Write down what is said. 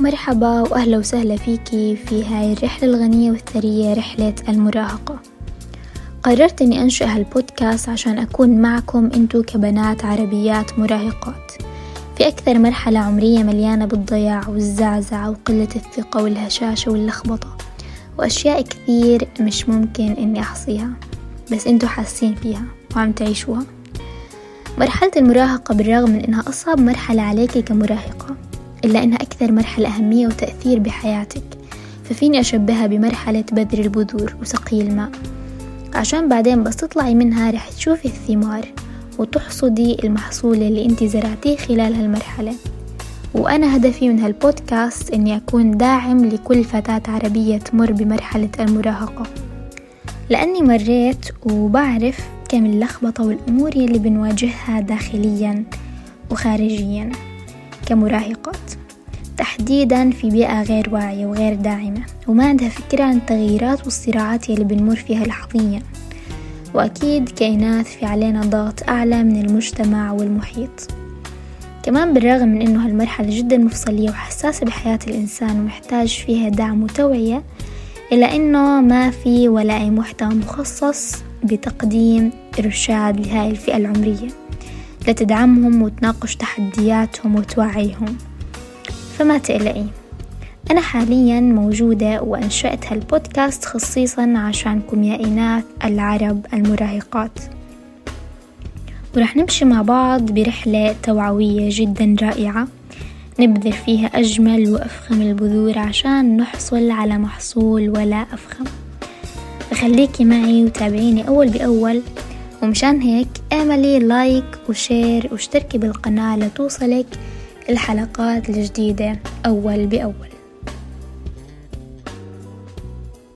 مرحبا وأهلا وسهلا فيكي في هاي الرحلة الغنية والثرية رحلة المراهقة. قررت أني أنشئ هالبودكاست عشان أكون معكم أنتو كبنات عربيات مراهقات. في أكثر مرحلة عمرية مليانة بالضياع والزعزعة وقلة الثقة والهشاشة واللخبطة وأشياء كثير مش ممكن إني أحصيها بس أنتو حاسين فيها وعم تعيشوها. مرحلة المراهقة بالرغم من إنها أصعب مرحلة عليك كمراهقة إلا إنها أكثر مرحلة أهمية وتأثير بحياتك. ففيني أشبهها بمرحلة بذر البذور وسقي الماء. عشان بعدين بس تطلعي منها رح تشوفي الثمار وتحصدي المحصول اللي انت زرعتيه خلال هالمرحلة. وأنا هدفي من هالبودكاست إني أكون داعم لكل فتاة عربية تمر بمرحلة المراهقة. لأني مريت وبعرف كم اللخبطة والأمور يلي بنواجهها داخليا وخارجيا. كمراهقات. تحديدا في بيئة غير واعية وغير داعمة وما عندها فكرة عن التغييرات والصراعات يلي بنمر فيها لحظيا. وأكيد كإناث في علينا ضغط أعلى من المجتمع والمحيط. كمان بالرغم من أنه هالمرحلة جدا مفصلية وحساسة بحياة الإنسان ومحتاج فيها دعم وتوعية إلا أنه ما في ولا أي محتوى مخصص بتقديم إرشاد لهاي الفئة العمرية. لتدعمهم وتناقش تحدياتهم وتوعيهم. فما تقلقي أنا حاليا موجودة وأنشأت هالبودكاست خصيصا عشانكم يا إناث العرب المراهقات. ورح نمشي مع بعض برحلة توعوية جدا رائعة. نبذر فيها أجمل وأفخم البذور عشان نحصل على محصول ولا أفخم. فخليكي معي وتابعيني أول بأول ومشان هيك اعملي like و share واشتركي بالقناة لتوصلك الحلقات الجديدة أول بأول.